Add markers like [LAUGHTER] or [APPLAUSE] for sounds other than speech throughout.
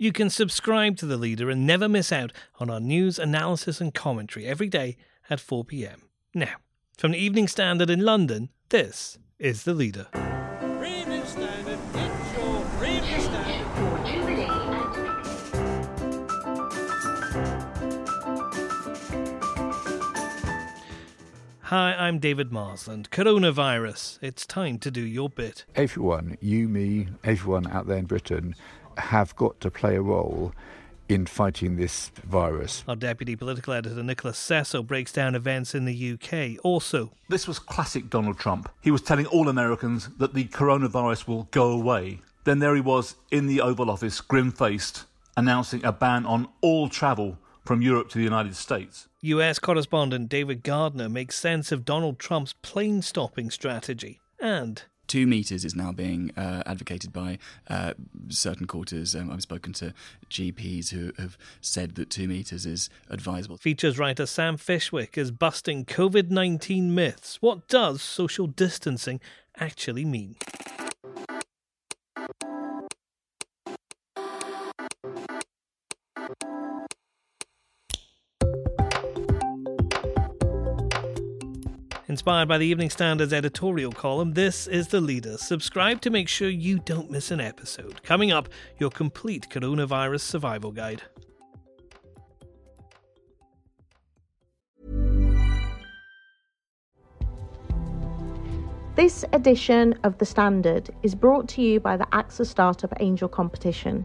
You can subscribe to The Leader and never miss out on our news, analysis, and commentary every day at 4 pm. Now, from the Evening Standard in London, this is The Leader. Evening Standard, it's your Evening Standard. Hi, I'm David Marsland. Coronavirus. It's time to do your bit. everyone, you, me, everyone out there in Britain, have got to play a role in fighting this virus. Our deputy political editor Nicolas Cecil breaks down events in the UK. Also, This was classic Donald Trump. He was telling all Americans that the coronavirus will go away. Then there he was in the Oval Office, grim faced, announcing a ban on all travel from Europe to the United States. US correspondent David Gardner makes sense of Donald Trump's plane stopping strategy. And two meters is now being uh, advocated by uh, certain quarters. Um, I've spoken to GPs who have said that two meters is advisable. features writer Sam Fishwick is busting COVID 19 myths. What does social distancing actually mean? Inspired by the Evening Standard's editorial column, this is The Leader. Subscribe to make sure you don't miss an episode. Coming up, your complete coronavirus survival guide. This edition of The Standard is brought to you by the AXA Startup Angel Competition.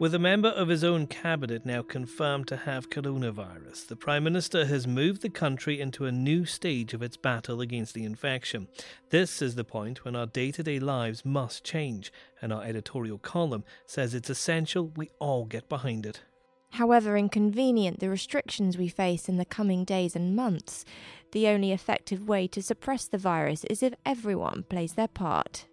With a member of his own cabinet now confirmed to have coronavirus, the Prime Minister has moved the country into a new stage of its battle against the infection. This is the point when our day to day lives must change, and our editorial column says it's essential we all get behind it. However inconvenient the restrictions we face in the coming days and months, the only effective way to suppress the virus is if everyone plays their part.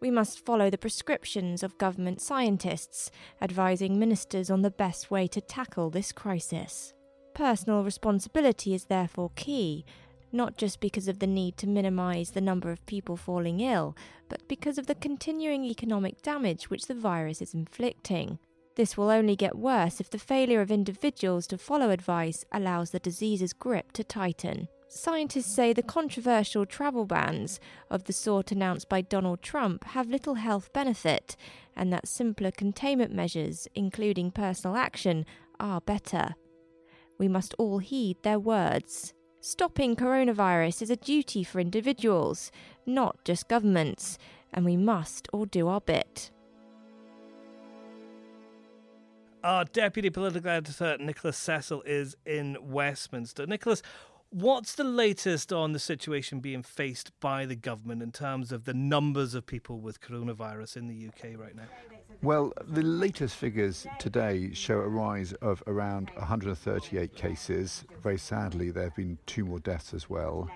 We must follow the prescriptions of government scientists, advising ministers on the best way to tackle this crisis. Personal responsibility is therefore key, not just because of the need to minimise the number of people falling ill, but because of the continuing economic damage which the virus is inflicting. This will only get worse if the failure of individuals to follow advice allows the disease's grip to tighten. Scientists say the controversial travel bans of the sort announced by Donald Trump have little health benefit, and that simpler containment measures, including personal action, are better. We must all heed their words. Stopping coronavirus is a duty for individuals, not just governments, and we must all do our bit. Our deputy political editor, Nicolas Cecil, is in Westminster. Nicolas, what's the latest on the situation being faced by the government in terms of the numbers of people with coronavirus in the UK right now? Well, the latest figures today show a rise of around 138 cases. Very sadly, there have been two more deaths as well.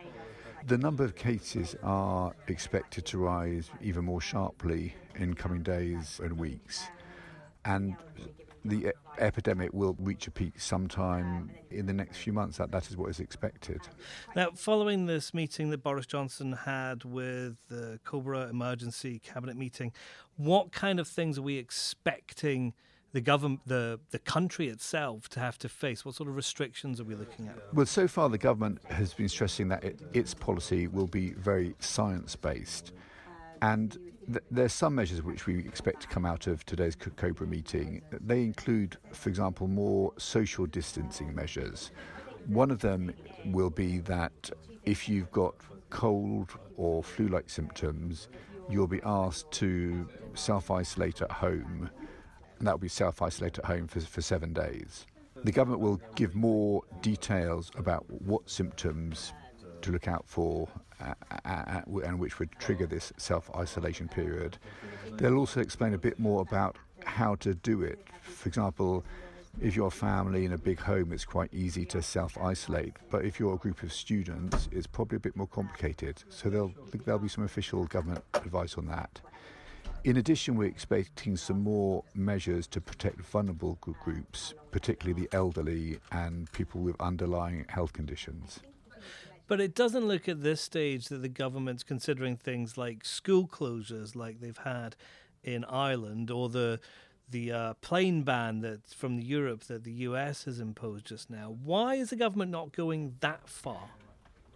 The number of cases are expected to rise even more sharply in coming days and weeks. And the epidemic will reach a peak sometime in the next few months. That, that is what is expected. Now, following this meeting that Boris Johnson had with the Cobra Emergency Cabinet meeting, what kind of things are we expecting the government, the the country itself, to have to face? What sort of restrictions are we looking at? Well, so far the government has been stressing that it, its policy will be very science based, and there's some measures which we expect to come out of today's COBRA meeting. They include, for example, more social distancing measures. One of them will be that if you've got cold or flu-like symptoms, you'll be asked to self-isolate at home and that will be self isolate at home for, for seven days. The government will give more details about what symptoms to look out for and which would trigger this self isolation period. They'll also explain a bit more about how to do it. For example, if you're a family in a big home, it's quite easy to self isolate. But if you're a group of students, it's probably a bit more complicated. So there'll, there'll be some official government advice on that. In addition, we're expecting some more measures to protect vulnerable groups, particularly the elderly and people with underlying health conditions. But it doesn't look at this stage that the government's considering things like school closures, like they've had in Ireland, or the the uh, plane ban that's from Europe that the US has imposed just now. Why is the government not going that far?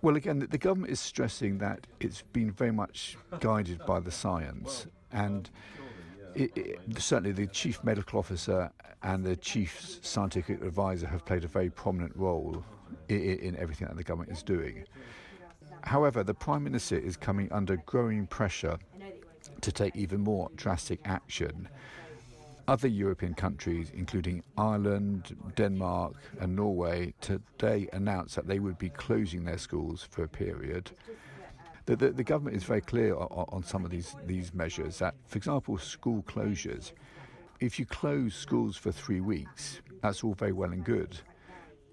Well, again, the government is stressing that it's been very much guided by the science and it, it, certainly the chief medical officer and the chief scientific advisor have played a very prominent role in, in everything that the government is doing. However, the Prime Minister is coming under growing pressure to take even more drastic action. Other European countries, including Ireland, Denmark, and Norway, today announced that they would be closing their schools for a period the, the, the government is very clear on, on some of these, these measures that, for example, school closures. If you close schools for three weeks, that's all very well and good.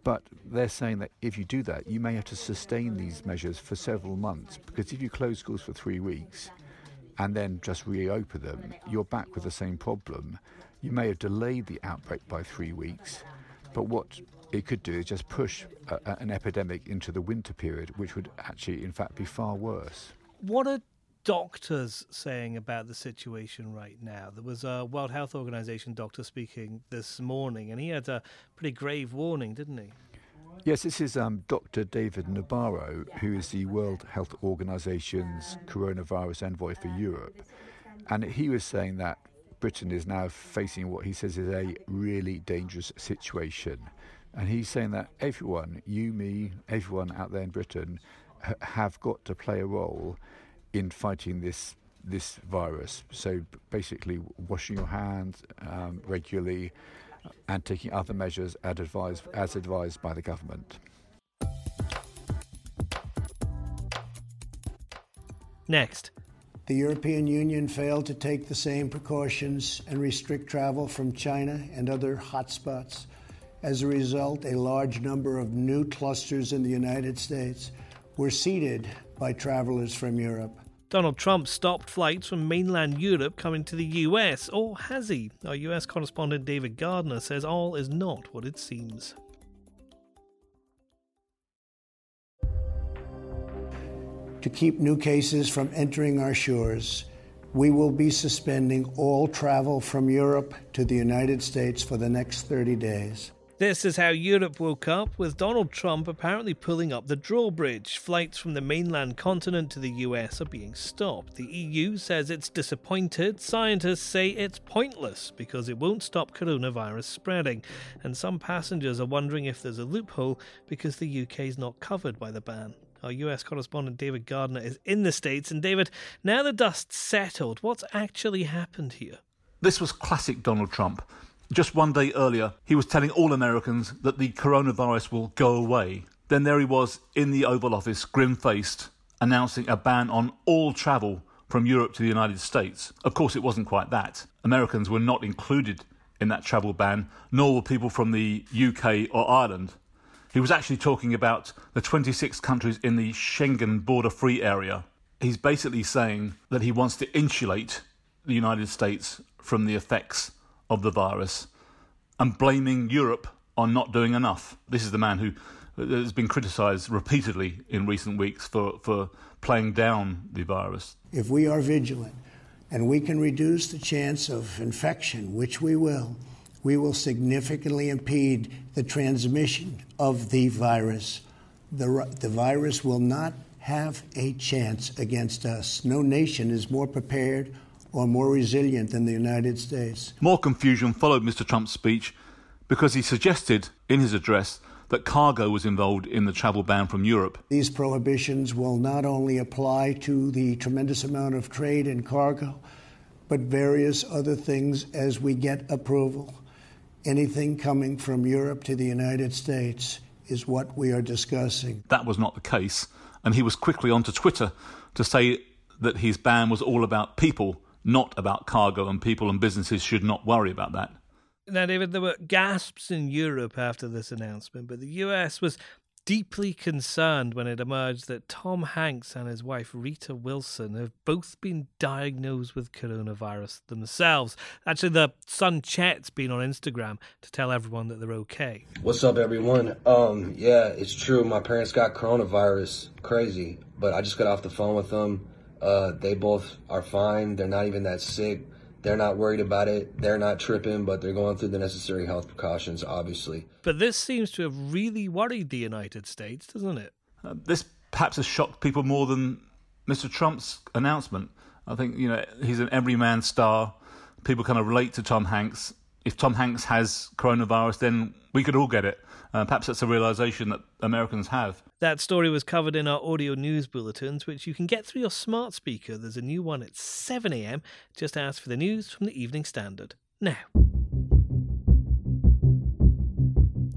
But they're saying that if you do that, you may have to sustain these measures for several months because if you close schools for three weeks and then just reopen them, you're back with the same problem. You may have delayed the outbreak by three weeks, but what it could do is just push a, an epidemic into the winter period, which would actually, in fact, be far worse. What are doctors saying about the situation right now? There was a World Health Organization doctor speaking this morning, and he had a pretty grave warning, didn't he? Yes, this is um, Dr. David Nabarro, who is the World Health Organization's coronavirus envoy for Europe. And he was saying that Britain is now facing what he says is a really dangerous situation. And he's saying that everyone, you, me, everyone out there in Britain, ha- have got to play a role in fighting this this virus. So basically, washing your hands um, regularly and taking other measures as advised, as advised by the government. Next. The European Union failed to take the same precautions and restrict travel from China and other hotspots. As a result, a large number of new clusters in the United States were seeded by travelers from Europe. Donald Trump stopped flights from mainland Europe coming to the US, or has he? Our US correspondent David Gardner says all is not what it seems. To keep new cases from entering our shores, we will be suspending all travel from Europe to the United States for the next 30 days. This is how Europe woke up, with Donald Trump apparently pulling up the drawbridge. Flights from the mainland continent to the US are being stopped. The EU says it's disappointed. Scientists say it's pointless because it won't stop coronavirus spreading. And some passengers are wondering if there's a loophole because the UK is not covered by the ban. Our US correspondent David Gardner is in the States. And David, now the dust's settled, what's actually happened here? This was classic Donald Trump. Just one day earlier, he was telling all Americans that the coronavirus will go away. Then there he was in the Oval Office, grim faced, announcing a ban on all travel from Europe to the United States. Of course, it wasn't quite that. Americans were not included in that travel ban, nor were people from the UK or Ireland. He was actually talking about the 26 countries in the Schengen border free area. He's basically saying that he wants to insulate the United States from the effects of the virus and blaming Europe on not doing enough. This is the man who uh, has been criticised repeatedly in recent weeks for, for playing down the virus. If we are vigilant and we can reduce the chance of infection, which we will, we will significantly impede the transmission of the virus. The, the virus will not have a chance against us. No nation is more prepared or more resilient than the United States. More confusion followed Mr. Trump's speech because he suggested in his address that cargo was involved in the travel ban from Europe. These prohibitions will not only apply to the tremendous amount of trade in cargo, but various other things as we get approval. Anything coming from Europe to the United States is what we are discussing. That was not the case, and he was quickly onto Twitter to say that his ban was all about people, not about cargo, and people and businesses should not worry about that. Now, David, there were gasps in Europe after this announcement, but the US was deeply concerned when it emerged that Tom Hanks and his wife Rita Wilson have both been diagnosed with coronavirus themselves. Actually, the son Chet's been on Instagram to tell everyone that they're okay. What's up, everyone? Um, yeah, it's true. My parents got coronavirus. Crazy, but I just got off the phone with them. Uh, they both are fine. They're not even that sick. They're not worried about it. They're not tripping, but they're going through the necessary health precautions, obviously. But this seems to have really worried the United States, doesn't it? Uh, this perhaps has shocked people more than Mr. Trump's announcement. I think, you know, he's an everyman star. People kind of relate to Tom Hanks. If Tom Hanks has coronavirus, then we could all get it. Uh, perhaps that's a realization that Americans have. That story was covered in our audio news bulletins, which you can get through your smart speaker. There's a new one at 7 a.m. Just ask for the news from the Evening Standard. Now.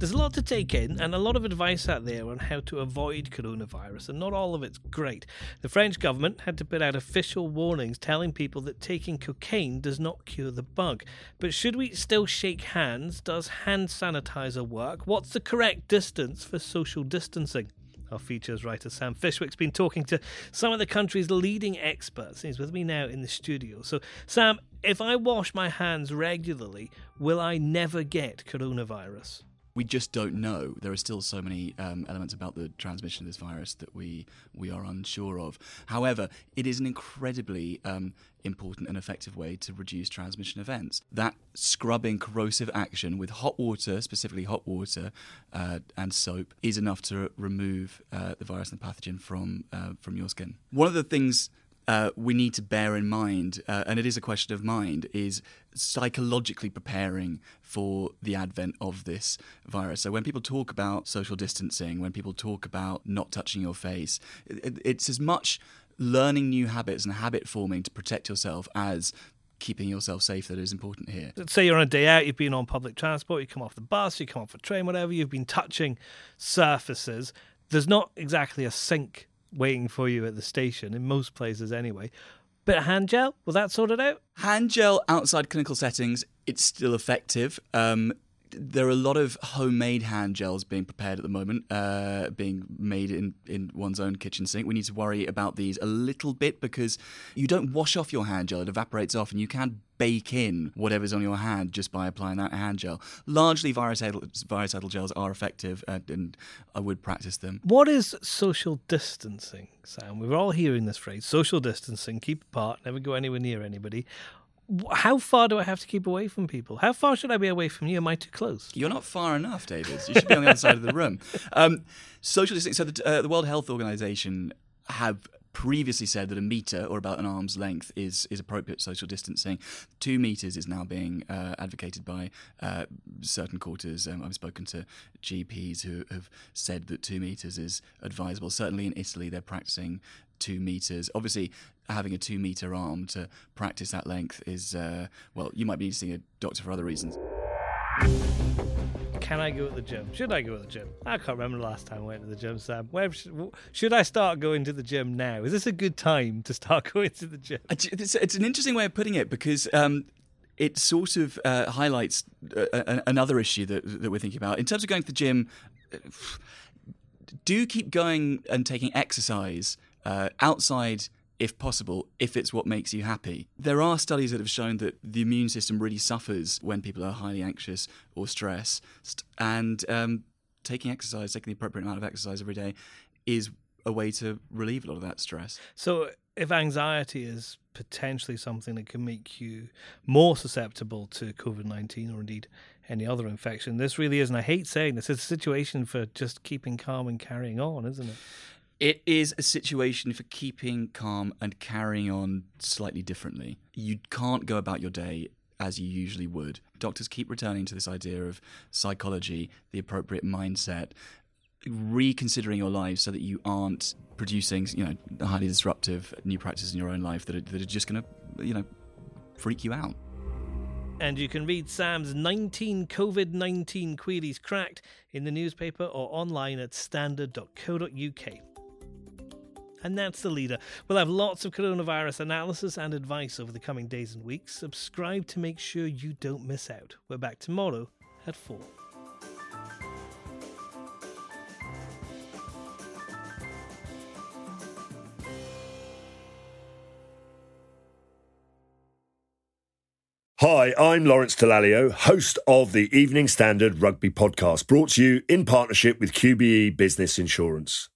There's a lot to take in and a lot of advice out there on how to avoid coronavirus, and not all of it's great. The French government had to put out official warnings telling people that taking cocaine does not cure the bug. But should we still shake hands? Does hand sanitizer work? What's the correct distance for social distancing? Our features writer Sam Fishwick's been talking to some of the country's leading experts. He's with me now in the studio. So, Sam, if I wash my hands regularly, will I never get coronavirus? We just don't know. There are still so many um, elements about the transmission of this virus that we we are unsure of. However, it is an incredibly um, important and effective way to reduce transmission events. That scrubbing corrosive action with hot water, specifically hot water uh, and soap, is enough to remove uh, the virus and the pathogen from uh, from your skin. One of the things uh, we need to bear in mind, uh, and it is a question of mind, is psychologically preparing for the advent of this virus. So when people talk about social distancing, when people talk about not touching your face, it, it's as much learning new habits and habit forming to protect yourself as keeping yourself safe that is important here. Let's say you're on a day out, you've been on public transport, you come off the bus, you come off a train, whatever, you've been touching surfaces. There's not exactly a sink waiting for you at the station, in most places anyway. Bit of hand gel, will that sort it out? Hand gel outside clinical settings, it's still effective. Um, there are a lot of homemade hand gels being prepared at the moment, uh, being made in, in one's own kitchen sink. We need to worry about these a little bit because you don't wash off your hand gel, it evaporates off, and you can bake in whatever's on your hand just by applying that hand gel. Largely, virucidal, virucidal gels are effective, and, and I would practice them. What is social distancing, Sam? We're all hearing this phrase social distancing, keep apart, never go anywhere near anybody how far do I have to keep away from people? How far should I be away from you? Am I too close? You're not far enough, David. You should be on the other side of the room. [LAUGHS] Um, social distancing. So the, uh, the World Health Organization have previously said that a meter or about an arm's length is is appropriate social distancing. Two meters is now being uh, advocated by uh, certain quarters. Um, I've spoken to GPs who have said that two meters is advisable. Certainly in Italy, they're practicing two meters. Obviously, having a two meter arm to practice that length is, uh, well, you might be seeing a doctor for other reasons. Can I go to the gym? Should I go to the gym? I can't remember the last time I went to the gym, Sam. Where should, should I start going to the gym now? Is this a good time to start [LAUGHS] going to the gym? It's, it's an interesting way of putting it because um, it sort of uh, highlights uh, another issue that, that we're thinking about. In terms of going to the gym, do keep going and taking exercise uh, outside if possible, if it's what makes you happy. There are studies that have shown that the immune system really suffers when people are highly anxious or stressed, and um, taking exercise, taking the appropriate amount of exercise every day, is a way to relieve a lot of that stress. So, if anxiety is potentially something that can make you more susceptible to COVID 19 or indeed any other infection, this really is, and I hate saying this, it's a situation for just keeping calm and carrying on, isn't it? It is a situation for keeping calm and carrying on slightly differently. You can't go about your day as you usually would. Doctors keep returning to this idea of psychology, the appropriate mindset, reconsidering your life so that you aren't producing, you know, highly disruptive new practices in your own life that are, that are just going to, you know, freak you out. And you can read Sam's 19 COVID 19 queries cracked in the newspaper or online at standard.co.uk. And that's the leader. We'll have lots of coronavirus analysis and advice over the coming days and weeks. Subscribe to make sure you don't miss out. We're back tomorrow at 4. Hi, I'm Lawrence Dallaglio, host of the Evening Standard Rugby Podcast, brought to you in partnership with QBE Business Insurance.